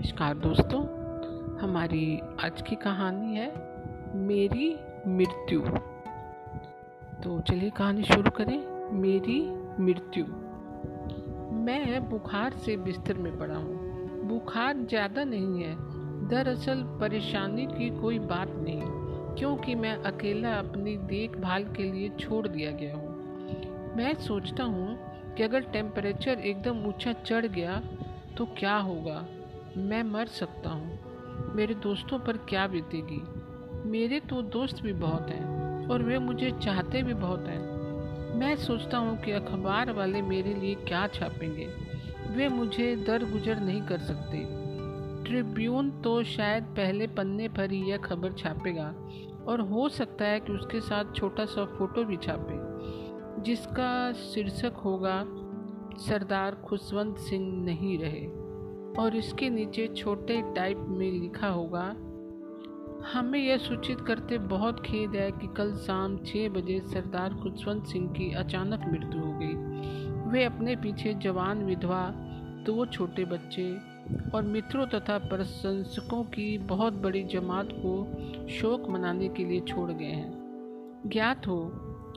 नमस्कार दोस्तों, हमारी आज की कहानी है मेरी मृत्यु। तो चलिए कहानी शुरू करें, मेरी मृत्यु। मैं बुखार से बिस्तर में पड़ा हूँ। बुखार ज़्यादा नहीं है, दरअसल परेशानी की कोई बात नहीं, क्योंकि मैं अकेला अपनी देखभाल के लिए छोड़ दिया गया हूँ। मैं सोचता हूँ कि अगर टेम्परेचर एकदम ऊँचा चढ़ गया तो क्या होगा? मैं मर सकता हूँ। मेरे दोस्तों पर क्या बीतेगी? मेरे तो दोस्त भी बहुत हैं और वे मुझे चाहते भी बहुत हैं। मैं सोचता हूँ कि अखबार वाले मेरे लिए क्या छापेंगे। वे मुझे दर गुजर नहीं कर सकते। ट्रिब्यून तो शायद पहले पन्ने पर ही यह खबर छापेगा और हो सकता है कि उसके साथ छोटा सा फ़ोटो भी छापे, जिसका शीर्षक होगा, सरदार खुशवंत सिंह नहीं रहे। और इसके नीचे छोटे टाइप में लिखा होगा, हमें यह सूचित करते बहुत खेद है कि कल शाम छः बजे सरदार खुशवंत सिंह की अचानक मृत्यु हो गई। वे अपने पीछे जवान विधवा, दो छोटे बच्चे और मित्रों तथा प्रशंसकों की बहुत बड़ी जमात को शोक मनाने के लिए छोड़ गए हैं। ज्ञात हो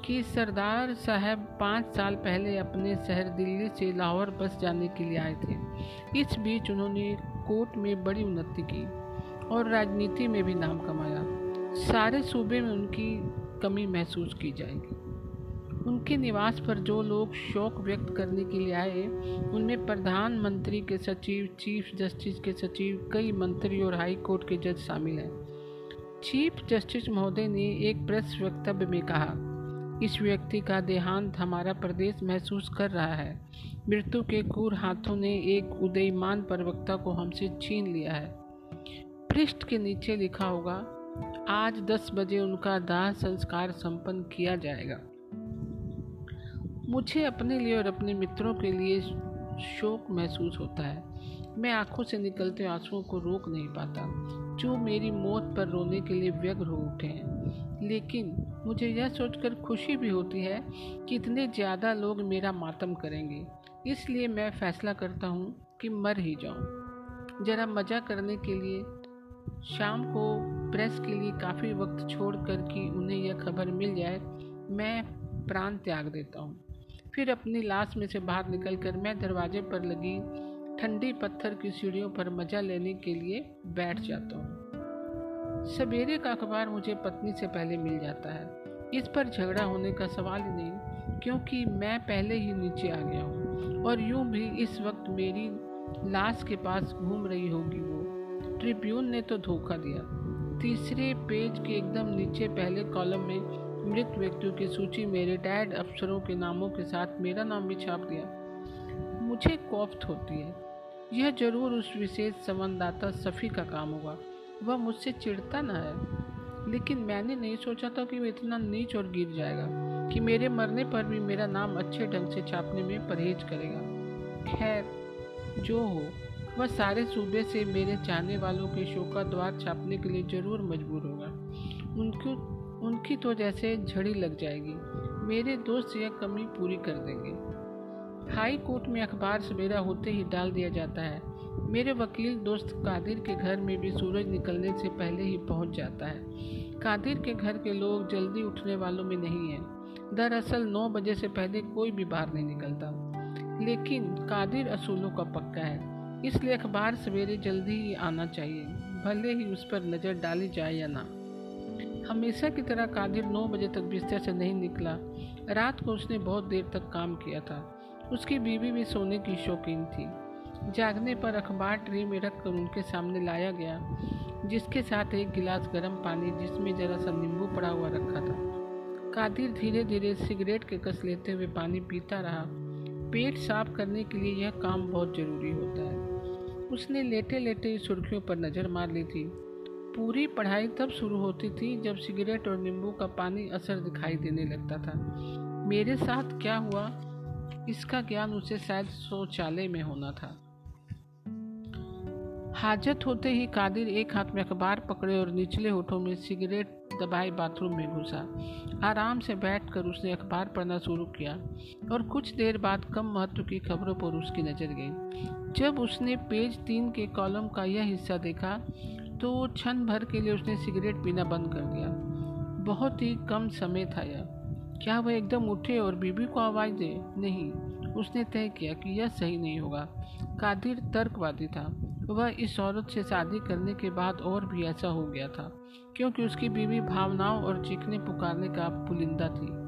कि सरदार साहब पाँच साल पहले अपने शहर दिल्ली से लाहौर बस जाने के लिए आए थे। इस बीच उन्होंने कोर्ट में बड़ी उन्नति की और राजनीति में भी नाम कमाया। सारे सूबे में उनकी कमी महसूस की जाएगी। उनके निवास पर जो लोग शोक व्यक्त करने के लिए आए, उनमें प्रधानमंत्री के सचिव, चीफ जस्टिस के सचिव, कई मंत्री और हाई कोर्ट के जज शामिल हैं। चीफ जस्टिस महोदय ने एक प्रेस वक्तव्य में कहा, इस व्यक्ति का देहांत हमारा प्रदेश महसूस कर रहा है। मृत्यु के क्रूर हाथों ने एक उदयमान प्रवक्ता को हमसे छीन लिया है। पृष्ठ के नीचे लिखा होगा, आज 10 बजे उनका दाह संस्कार संपन्न किया जाएगा। मुझे अपने लिए और अपने मित्रों के लिए शोक महसूस होता है। मैं आँखों से निकलते आंसुओं को रोक नहीं पाता। जो मेरी मौत पर रोने के लिए व्यग्र हो उठे हैं। लेकिन मुझे यह सोचकर खुशी भी होती है कि इतने ज़्यादा लोग मेरा मातम करेंगे। इसलिए मैं फैसला करता हूँ कि मर ही जाऊँ। ज़रा मज़ा करने के लिए, शाम को प्रेस के लिए काफ़ी वक्त छोड़ कर कि उन्हें यह खबर मिल जाए, मैं प्राण त्याग देता हूँ। फिर अपनी लाश में से बाहर निकलकर मैं दरवाजे पर लगी ठंडी पत्थर की सीढ़ियों पर मज़ा लेने के लिए बैठ जाता हूँ। सवेरे का अखबार मुझे पत्नी से पहले मिल जाता है। इस पर झगड़ा होने का सवाल ही नहीं, क्योंकि मैं पहले ही नीचे आ गया हूँ। और यूँ भी इस वक्त मेरी लाश के पास घूम रही होगी वो। ट्रिब्यून ने तो धोखा दिया। तीसरे पेज के एकदम नीचे पहले कॉलम में मृत व्यक्तियों की सूची में रिटायर्ड अफसरों के नामों के साथ मेरा नाम भी छाप दिया। मुझे कोफ्त होती है। यह ज़रूर उस विशेष संवाददाता सफ़ी का काम होगा। वह मुझसे चिढ़ता न है। लेकिन मैंने नहीं सोचा था कि वह इतना नीच और गिर जाएगा, कि मेरे मरने पर भी मेरा नाम अच्छे ढंग से छापने में परहेज करेगा। खैर, जो हो, वह सारे सूबे से मेरे चाहने वालों के शो का द्वार छापने के लिए ज़रूर मजबूर होगा। उनकी उनकी तो जैसे झड़ी लग जाएगी। मेरे दोस्त यह कमी पूरी कर देंगे। हाई कोर्ट में अखबार सवेरा होते ही डाल दिया जाता है। मेरे वकील दोस्त कादिर के घर में भी सूरज निकलने से पहले ही पहुँच जाता है। कादिर के घर के लोग जल्दी उठने वालों में नहीं हैं। दरअसल नौ बजे से पहले कोई भी बाहर नहीं निकलता। लेकिन कादिर असूलों का पक्का है। इसलिए अखबार सवेरे जल्दी ही आना चाहिए, भले ही उस पर नज़र डाली जाए या ना। हमेशा की तरह कादिर नौ बजे तक बिस्तर से नहीं निकला। रात को उसने बहुत देर तक काम किया था। उसकी बीवी भी सोने की शौकीन थी। जागने पर अखबार ट्रे में रख कर उनके सामने लाया गया, जिसके साथ एक गिलास गर्म पानी जिसमें जरा सा नींबू पड़ा हुआ रखा था। कादिर धीरे धीरे सिगरेट के कस लेते हुए पानी पीता रहा। पेट साफ़ करने के लिए यह काम बहुत ज़रूरी होता है। उसने लेटे लेटे सुर्खियों पर नज़र मार ली थी। पूरी पढ़ाई तब शुरू होती थी जब सिगरेट और नींबू का पानी असर दिखाई देने लगता था। मेरे साथ क्या हुआ? इसका ज्ञान उसे शायद शौचालय में होना था। हाजत होते ही कादिर एक हाथ में अखबार पकड़े और निचले होठों में सिगरेट दबाए बाथरूम में घुसा। आराम से बैठकर उसने अखबार पढ़ना शुरू किया और कुछ देर बाद कम महत्व की खबरों पर उसकी नज़र गई। जब उसने पेज तीन के कॉलम का यह हिस्सा देखा तो क्षण भर के लिए उसने सिगरेट पीना बंद कर दिया। बहुत ही कम समय था यह। क्या वह एकदम उठे और बीबी को आवाज़ दे? नहीं। उसने तय किया कि यह सही नहीं होगा। कादिर तर्कवादी था। वह इस औरत से शादी करने के बाद और भी ऐसा हो गया था, क्योंकि उसकी बीवी भावनाओं और चीखने पुकारने का पुलिंदा थी।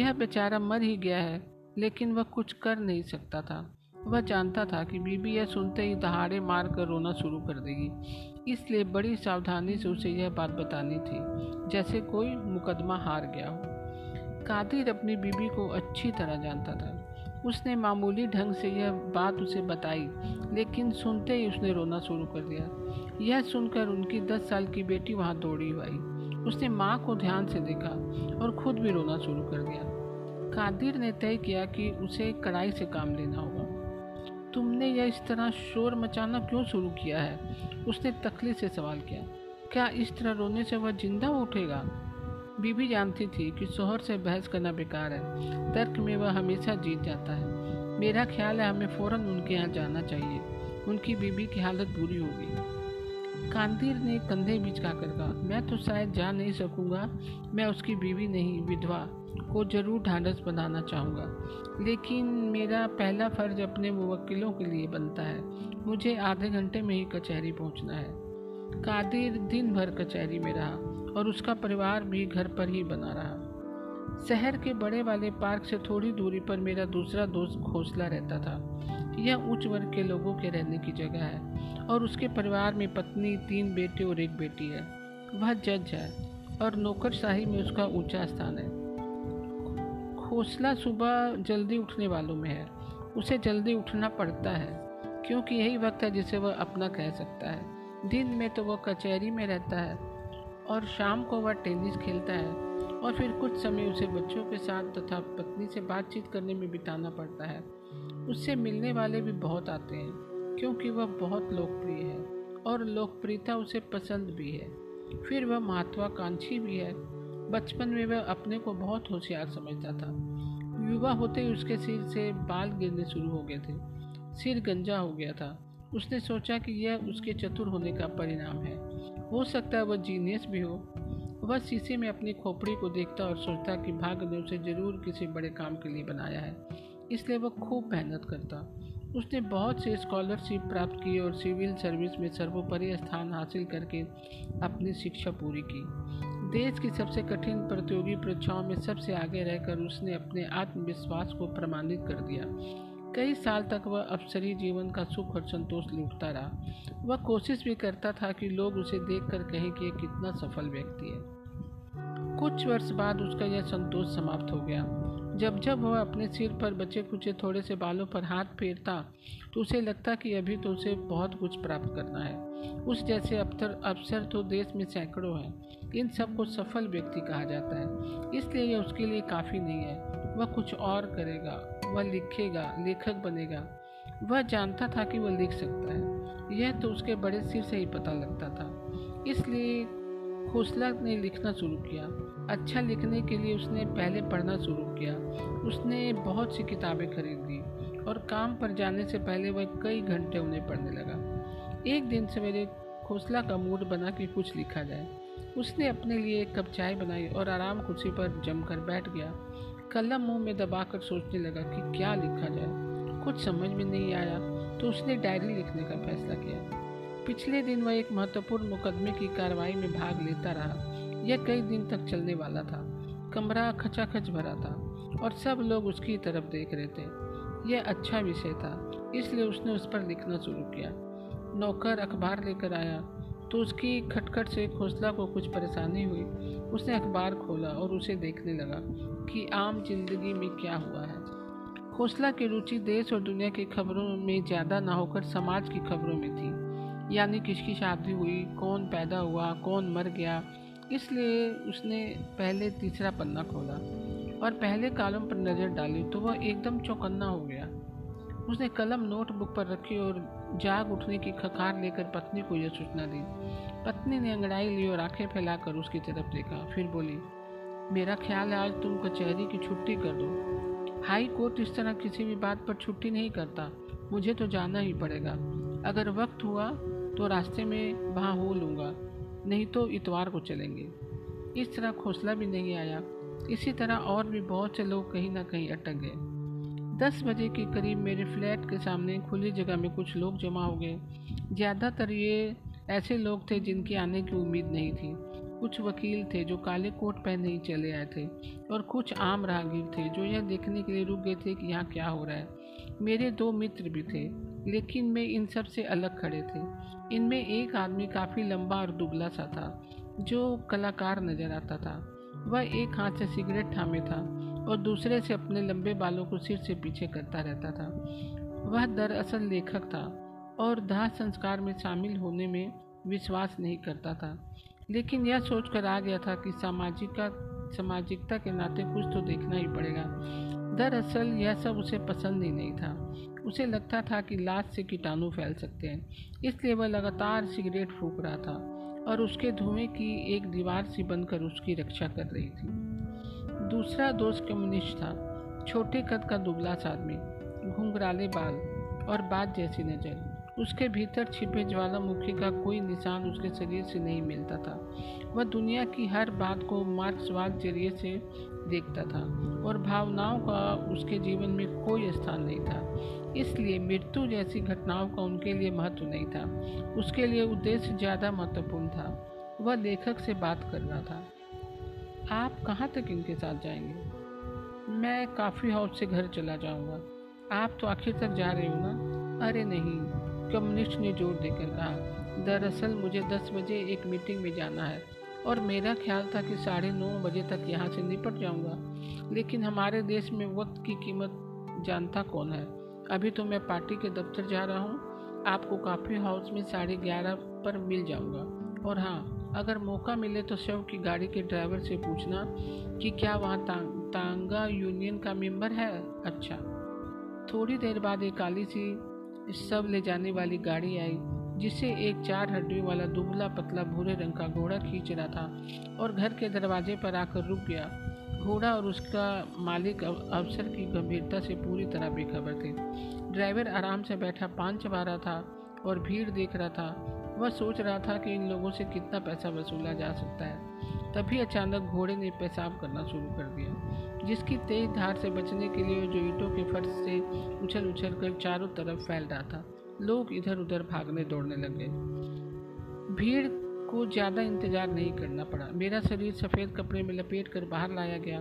यह बेचारा मर ही गया है, लेकिन वह कुछ कर नहीं सकता था। वह जानता था कि बीबी यह सुनते ही दहाड़े मार कर रोना शुरू कर देगी। इसलिए बड़ी सावधानी से उसे यह बात बतानी थी, जैसे कोई मुकदमा हार गया हो। कादिर अपनी बीबी को अच्छी तरह जानता था। उसने मामूली ढंग से यह बात उसे बताई, लेकिन सुनते ही उसने रोना शुरू कर दिया। यह सुनकर उनकी दस साल की बेटी वहाँ दौड़ी हुई। उसने माँ को ध्यान से देखा और खुद भी रोना शुरू कर दिया। कादिर ने तय किया कि उसे कड़ाई से काम लेना होगा। तुमने यह इस तरह शोर मचाना क्यों शुरू किया है? उसने तकलीफ़ से सवाल किया। क्या इस तरह रोने से वह ज़िंदा उठेगा? बीबी जानती थी कि शोहर से बहस करना बेकार है। तर्क में वह हमेशा जीत जाता है। मेरा ख्याल है हमें फ़ौरन उनके यहाँ जाना चाहिए। उनकी बीबी की हालत बुरी होगी। कांदीर ने कंधे बिचका कर कहा, मैं तो शायद जा नहीं सकूँगा। मैं उसकी बीवी नहीं, विधवा, को ज़रूर ढांढस बनाना चाहूँगा। लेकिन मेरा पहला फ़र्ज़ अपने मुवक्किलों के लिए बनता है। मुझे आधे घंटे में ही कचहरी पहुँचना है। कादिर दिन भर कचहरी में रहा। और उसका परिवार भी घर पर ही बना रहा। शहर के बड़े वाले पार्क से थोड़ी दूरी पर मेरा दूसरा दोस्त घोसला रहता था। यह उच्च वर्ग के लोगों के रहने की जगह है और उसके परिवार में पत्नी, तीन बेटे और एक बेटी है। वह जज है और नौकरशाही में उसका ऊँचा स्थान है। घोसला सुबह जल्दी उठने वालों में है। उसे जल्दी उठना पड़ता है, क्योंकि यही वक्त है जिसे वह अपना कह सकता है। दिन में तो वह कचहरी में रहता है। और शाम को वह टेनिस खेलता है और फिर कुछ समय उसे बच्चों के साथ तथा पत्नी से बातचीत करने में बिताना पड़ता है। उससे मिलने वाले भी बहुत आते हैं, क्योंकि वह बहुत लोकप्रिय है और लोकप्रियता उसे पसंद भी है। फिर वह महत्वाकांक्षी भी है। बचपन में वह अपने को बहुत होशियार समझता था। युवा होते ही उसके सिर से बाल गिरने शुरू हो गए थे। सिर गंजा हो गया था। उसने सोचा कि यह उसके चतुर होने का परिणाम है। हो सकता है वह जीनियस भी हो। वह शीशे में अपनी खोपड़ी को देखता और सोचता कि भाग्य ने उसे ज़रूर किसी बड़े काम के लिए बनाया है, इसलिए वह खूब मेहनत करता। उसने बहुत से स्कॉलरशिप प्राप्त की और सिविल सर्विस में सर्वोपरि स्थान हासिल करके अपनी शिक्षा पूरी की। देश की सबसे कठिन प्रतियोगी परीक्षाओं में सबसे आगे रहकर उसने अपने आत्मविश्वास को प्रमाणित कर दिया। कई साल तक वह अफसरी जीवन का सुख और संतोष लूटता रहा। वह कोशिश भी करता था कि लोग उसे देखकर कहें कि यह कितना सफल व्यक्ति है। कुछ वर्ष बाद उसका यह संतोष समाप्त हो गया। जब जब वह अपने सिर पर बचे कुचे थोड़े से बालों पर हाथ फेरता तो उसे लगता कि अभी तो उसे बहुत कुछ प्राप्त करना है। उस जैसे अफसर अफसर तो देश में सैकड़ों हैं। इन सबको सफल व्यक्ति कहा जाता है। इसलिए यह उसके लिए काफ़ी नहीं है। वह कुछ और करेगा, वह लिखेगा, लेखक बनेगा। वह जानता था कि वह लिख सकता है। यह तो उसके बड़े सिर से ही पता लगता था। इसलिए खोसला ने लिखना शुरू किया। अच्छा लिखने के लिए उसने पहले पढ़ना शुरू किया। उसने बहुत सी किताबें खरीद ली और काम पर जाने से पहले वह कई घंटे उन्हें पढ़ने लगा। एक दिन सवेरे खोसला का मूड बना कि कुछ लिखा जाए। उसने अपने लिए एक कप चाय बनाई और आराम कुर्सी पर जमकर बैठ गया। कलम मुँह में दबाकर सोचने लगा कि क्या लिखा जाए। कुछ समझ में नहीं आया तो उसने डायरी लिखने का फैसला किया। पिछले दिन वह एक महत्वपूर्ण मुकदमे की कार्रवाई में भाग लेता रहा। यह कई दिन तक चलने वाला था। कमरा खचाखच भरा था और सब लोग उसकी तरफ़ देख रहे थे। यह अच्छा विषय था, इसलिए उसने उस पर लिखना शुरू किया। नौकर अखबार लेकर आया। तो उसकी खटखट से खोसला को कुछ परेशानी हुई। उसने अखबार खोला और उसे देखने लगा कि आम ज़िंदगी में क्या हुआ है। खोसला की रुचि देश और दुनिया की खबरों में ज़्यादा ना होकर समाज की खबरों में थी। यानी किसकी शादी हुई, कौन पैदा हुआ, कौन मर गया, इसलिए उसने पहले तीसरा पन्ना खोला और पहले कॉलम पर नज़र डाली तो वह एकदम चौकन्ना हो गया। उसने कलम नोटबुक पर रखी और जाग उठने की खखार लेकर पत्नी को यह सूचना दी। पत्नी ने अंगड़ाई ली और आँखें फैलाकर उसकी तरफ़ देखा, फिर बोली, मेरा ख्याल है आज तुम कचहरी की छुट्टी कर दो। हाई कोर्ट इस तरह किसी भी बात पर छुट्टी नहीं करता। मुझे तो जाना ही पड़ेगा। अगर वक्त हुआ तो रास्ते में वहाँ हो लूँगा, नहीं तो इतवार को चलेंगे। इस तरह खोसला भी नहीं आया। इसी तरह और भी बहुत से लोग कहीं ना कहीं अटक गए। दस बजे के करीब मेरे फ्लैट के सामने खुली जगह में कुछ लोग जमा हो गए। ज़्यादातर ये ऐसे लोग थे जिनके आने की उम्मीद नहीं थी। कुछ वकील थे जो काले कोट पहने ही चले आए थे और कुछ आम राहगीर थे जो यह देखने के लिए रुक गए थे कि यहाँ क्या हो रहा है। मेरे दो मित्र भी थे, लेकिन मैं इन सबसे अलग खड़े थे। इनमें एक आदमी काफ़ी लंबा और दुबला सा था, जो कलाकार नज़र आता था। वह एक हाथ से सिगरेट थामे था और दूसरे से अपने लंबे बालों को सिर से पीछे करता रहता था। वह दरअसल लेखक था और दाह संस्कार में शामिल होने में विश्वास नहीं करता था। लेकिन यह सोचकर आ गया था कि सामाजिक, सामाजिकता के नाते कुछ तो देखना ही पड़ेगा। दरअसल यह सब उसे पसंद ही नहीं था। उसे लगता था कि लाश से कीटाणु फैल सकते हैं, इसलिए वह लगातार सिगरेट फूक रहा था और उसके धुएँ की एक दीवार सी बनकर उसकी रक्षा कर रही थी। दूसरा दोस्त कम्युनिस्ट था, छोटे कद का दुबला सा आदमी, घुंघराले बाल और बात जैसी नज़र। उसके भीतर छिपे ज्वालामुखी का कोई निशान उसके शरीर से नहीं मिलता था। वह दुनिया की हर बात को मार्क्सवाद ज़रिए से देखता था और भावनाओं का उसके जीवन में कोई स्थान नहीं था। इसलिए मृत्यु जैसी घटनाओं का उनके लिए महत्व नहीं था। उसके लिए उद्देश्य ज़्यादा महत्वपूर्ण था। वह लेखक से बात कर रहा था। आप कहाँ तक इनके साथ जाएँगे? मैं काफ़ी हाउस से घर चला जाऊँगा। आप तो आखिर तक जा रहे हो ना? अरे नहीं, कम्युनिस्ट ने ज़ोर देकर कहा, दरअसल मुझे दस बजे एक मीटिंग में जाना है और मेरा ख्याल था कि साढ़े नौ बजे तक यहाँ से निपट जाऊँगा, लेकिन हमारे देश में वक्त की कीमत जानता कौन है? अभी तो मैं पार्टी के दफ्तर जा रहा हूँ। आपको काफ़ी हाउस में साढ़े ग्यारह पर मिल जाऊँगा। और हाँ अगर मौका मिले तो शव की गाड़ी के ड्राइवर से पूछना कि क्या वहाँ तांगा यूनियन का मेंबर है? अच्छा। थोड़ी देर बाद एक काली सी सब ले जाने वाली गाड़ी आई जिसे एक चार हड्डियों वाला दुबला पतला भूरे रंग का घोड़ा खींच रहा था और घर के दरवाजे पर आकर रुक गया। घोड़ा और उसका मालिक अवसर की गंभीरता से पूरी तरह बेखबर थे। ड्राइवर आराम से बैठा, पान चबा रहा था और भीड़ देख रहा था वह सोच रहा था कि इन लोगों से कितना पैसा वसूला जा सकता है। तभी अचानक घोड़े ने पेशाब करना शुरू कर दिया, जिसकी तेज धार से बचने के लिए जो ईंटों के फर्श से उछल उछल कर चारों तरफ़ फैल रहा था, लोग इधर उधर भागने दौड़ने लगे। भीड़ को ज़्यादा इंतज़ार नहीं करना पड़ा। मेरा शरीर सफ़ेद कपड़े में लपेट कर बाहर लाया गया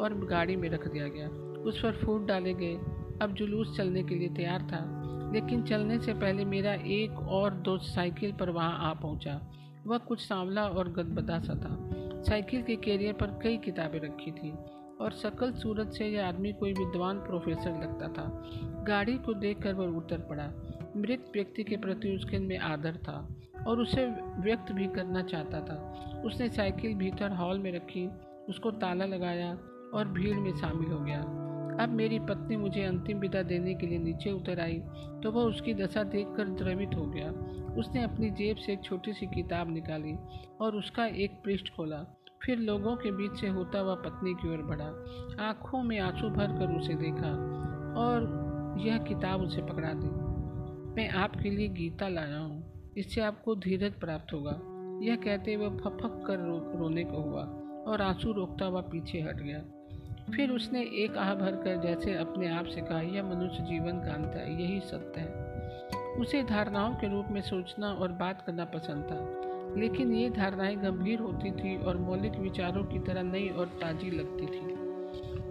और गाड़ी में रख दिया गया। उस पर फूट डाले गए। अब जुलूस चलने के लिए तैयार था। लेकिन चलने से पहले मेरा एक और दोस्त साइकिल पर वहाँ आ पहुँचा। वह कुछ सांवला और गदबदा सा था। साइकिल के कैरियर पर कई किताबें रखी थी और सकल सूरत से यह आदमी कोई विद्वान प्रोफेसर लगता था। गाड़ी को देखकर वह उतर पड़ा। मृत व्यक्ति के प्रति उसके में आदर था और उसे व्यक्त भी करना चाहता था। उसने साइकिल भीतर हॉल में रखी, उसको ताला लगाया और भीड़ में शामिल हो गया। अब मेरी पत्नी मुझे अंतिम विदा देने के लिए नीचे उतर आई तो वह उसकी दशा देखकर द्रवित हो गया। उसने अपनी जेब से एक छोटी सी किताब निकाली और उसका एक पृष्ठ खोला। फिर लोगों के बीच से होता हुआ पत्नी की ओर बढ़ा। आँखों में आँसू भर कर उसे देखा और यह किताब उसे पकड़ा दी। मैं आपके लिए गीता लाया हूँ। इससे आपको धीरज प्राप्त होगा। यह कहते हुए फपक कर रो, रोने को हुआ और आँसू रोकता हुआ पीछे हट गया। फिर उसने एक आह भरकर जैसे अपने आप से कहा, यह मनुष्य जीवन का अंत है, यही सत्य है। उसे धारणाओं के रूप में सोचना और बात करना पसंद था, लेकिन ये धारणाएँ गंभीर होती थी और मौलिक विचारों की तरह नई और ताजी लगती थी।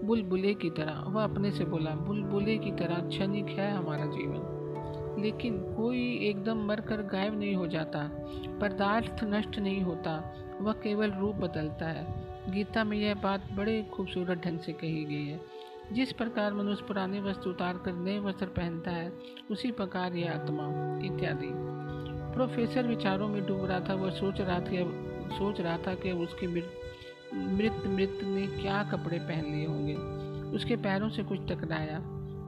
बुलबुले की तरह, वह अपने से बोला, बुलबुले की तरह क्षणिक है हमारा जीवन, लेकिन कोई एकदम मरकर गायब नहीं हो जाता पदार्थ नष्ट नहीं होता, वह केवल रूप बदलता है। गीता में यह बात बड़े खूबसूरत ढंग से कही गई है। जिस प्रकार मनुष्य पुराने वस्त्र उतार कर नए वस्त्र पहनता है, उसी प्रकार यह आत्मा, इत्यादि। प्रोफेसर विचारों में डूब रहा था, वह सोच रहा था सोच रहा था कि उसके मृत मृत ने क्या कपड़े पहन लिए होंगे। उसके पैरों से कुछ टकराया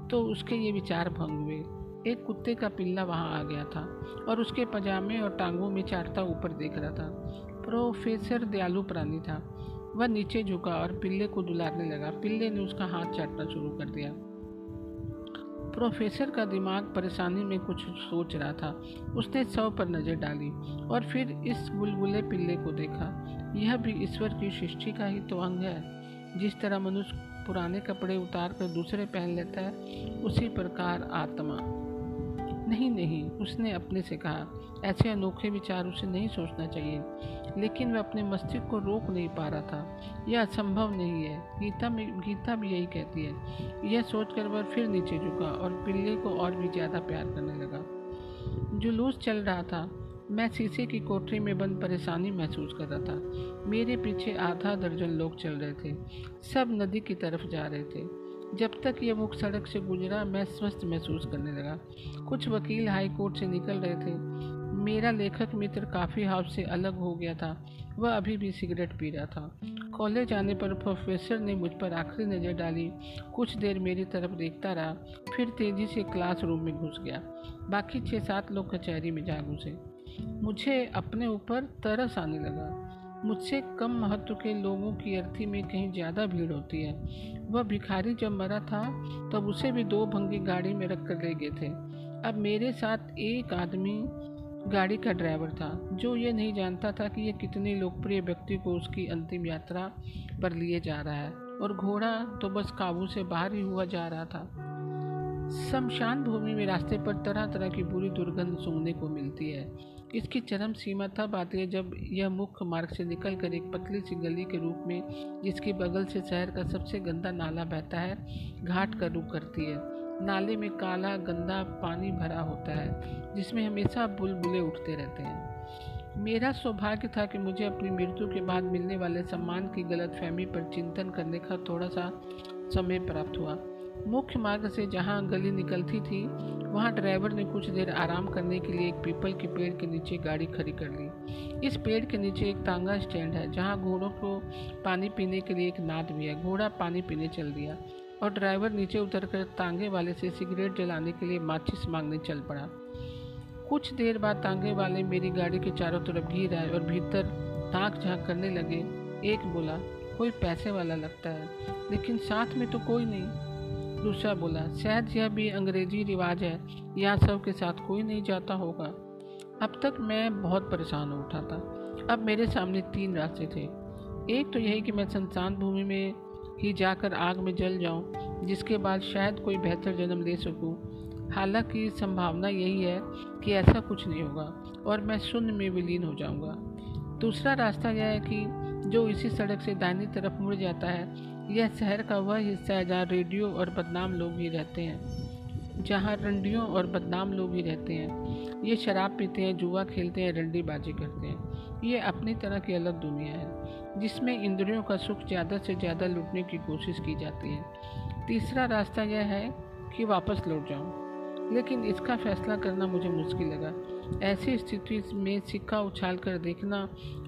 तो उसके ये विचार भंग हुए। एक कुत्ते का पिल्ला वहाँ आ गया था और उसके पजामे और टांगों में चाटता ऊपर देख रहा था। प्रोफेसर दयालु प्राणी था। वह नीचे झुका और पिल्ले को दुलारने लगा। पिल्ले ने उसका हाथ चाटना शुरू कर दिया। प्रोफेसर का दिमाग परेशानी में कुछ सोच रहा था। उसने सौ पर नज़र डाली और फिर इस बुलबुले पिल्ले को देखा। यह भी ईश्वर की सृष्टि का ही तो अंग है। जिस तरह मनुष्य पुराने कपड़े उतार कर दूसरे पहन लेता है, उसी प्रकार आत्मा। नहीं नहीं, उसने अपने से कहा। ऐसे अनोखे विचार उसे नहीं सोचना चाहिए। लेकिन वह अपने मस्तिष्क को रोक नहीं पा रहा था। यह असंभव नहीं है। गीता में, गीता भी यही कहती है। यह सोचकर वह फिर नीचे झुका और पिल्ले को और भी ज़्यादा प्यार करने लगा। जुलूस चल रहा था, मैं शीशे की कोठरी में बंद परेशानी महसूस कर रहा था। मेरे पीछे आधा दर्जन लोग चल रहे थे। सब नदी की तरफ़ जा रहे थे। जब तक यह मुख्य सड़क से गुजरा, मैं स्वस्थ महसूस करने लगा। कुछ वकील हाई कोर्ट से निकल रहे थे। मेरा लेखक मित्र काफ़ी हाउस से अलग हो गया था। वह अभी भी सिगरेट पी रहा था। कॉलेज आने पर प्रोफेसर ने मुझ पर आखिरी नज़र डाली। कुछ देर मेरी तरफ़ देखता रहा, फिर तेज़ी से क्लासरूम में घुस गया। बाकी छः सात लोग कचहरी में जा घुसे मुझे अपने ऊपर तरस आने लगा। मुझसे कम महत्व के लोगों की अर्थी में कहीं ज़्यादा भीड़ होती है। वह भिखारी जब मरा था, तब उसे भी दो भंगी गाड़ी में रख कर ले गए थे। अब मेरे साथ एक आदमी गाड़ी का ड्राइवर था, जो ये नहीं जानता था कि यह कितने लोकप्रिय व्यक्ति को उसकी अंतिम यात्रा पर लिए जा रहा है। और घोड़ा तो बस काबू से बाहर ही हुआ जा रहा था। शमशान भूमि में रास्ते पर तरह तरह की बुरी दुर्गंध सूंघने को मिलती है। इसकी चरम सीमा तब आती है जब यह मुख्य मार्ग से निकलकर एक पतली सी गली के रूप में, जिसके बगल से शहर का सबसे गंदा नाला बहता है, घाट का रुख करती है। नाले में काला गंदा पानी भरा होता है, जिसमें हमेशा बुलबुले उठते रहते हैं। मेरा सौभाग्य था कि मुझे अपनी मृत्यु के बाद मिलने वाले सम्मान की गलत फहमी पर चिंतन करने का थोड़ा सा समय प्राप्त हुआ। मुख्य मार्ग से जहाँ गली निकलती थी, वहाँ ड्राइवर ने कुछ देर आराम करने के लिए एक पीपल के पेड़ के नीचे गाड़ी खड़ी कर ली। इस पेड़ के नीचे एक तांगा स्टैंड है, जहाँ घोड़ों को पानी पीने के लिए एक नाद भी है। घोड़ा पानी पीने चल दिया। और ड्राइवर नीचे उतरकर तांगे वाले से सिगरेट जलाने के लिए माचिस मांगने चल पड़ा। कुछ देर बाद तांगे वाले मेरी गाड़ी के चारों तरफ़ घिर आए और भीतर ताक झाँक करने लगे। एक बोला, कोई पैसे वाला लगता है, लेकिन साथ में तो कोई नहीं। दूसरा बोला, शायद यह भी अंग्रेज़ी रिवाज है, यहाँ सब के साथ कोई नहीं जाता होगा। अब तक मैं बहुत परेशान हो उठा था। अब मेरे सामने तीन रास्ते थे। एक तो यही कि मैं संसान भूमि में ही जाकर आग में जल जाऊँ, जिसके बाद शायद कोई बेहतर जन्म ले सकूँ। हालाँकि संभावना यही है कि ऐसा कुछ नहीं होगा और मैं शून्य में विलीन हो जाऊँगा। दूसरा रास्ता यह है कि जो इसी सड़क से दाहिनी तरफ़ मुड़ जाता है यह शहर का वह हिस्सा है जहाँ रेडियो और बदनाम लोग भी रहते हैं जहाँ रंडियों और बदनाम लोग भी रहते हैं। ये शराब पीते हैं जुआ खेलते हैं रंडी बाजी करते हैं। ये अपनी तरह की अलग दुनिया है। जिसमें इंद्रियों का सुख ज़्यादा से ज़्यादा लूटने की कोशिश की जाती है। तीसरा रास्ता यह है कि वापस लौट जाऊँ। लेकिन इसका फैसला करना मुझे मुश्किल लगा। ऐसी स्थिति में सिक्का उछाल कर देखना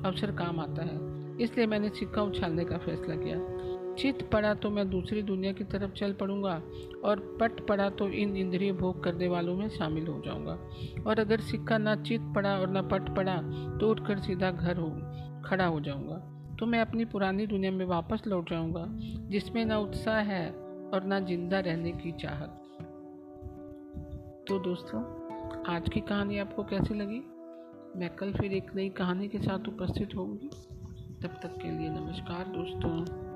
अवसर काम आता है, इसलिए मैंने सिक्का उछालने का फैसला किया। चित पड़ा तो मैं दूसरी दुनिया की तरफ़ चल पड़ूँगा और पट पड़ा तो इन इंद्रिय भोग करने वालों में शामिल हो जाऊँगा। और अगर सिक्का ना चित पड़ा और ना पट पड़ा तो उठकर सीधा घर हो, खड़ा हो जाऊँगा। तो मैं अपनी पुरानी दुनिया में वापस लौट जाऊँगा, जिसमें ना उत्साह है और ना ज़िंदा रहने की चाहत। तो दोस्तों, आज की कहानी आपको कैसी लगी? मैं कल फिर एक नई कहानी के साथ उपस्थित होंगी तब तक के लिए नमस्कार दोस्तों।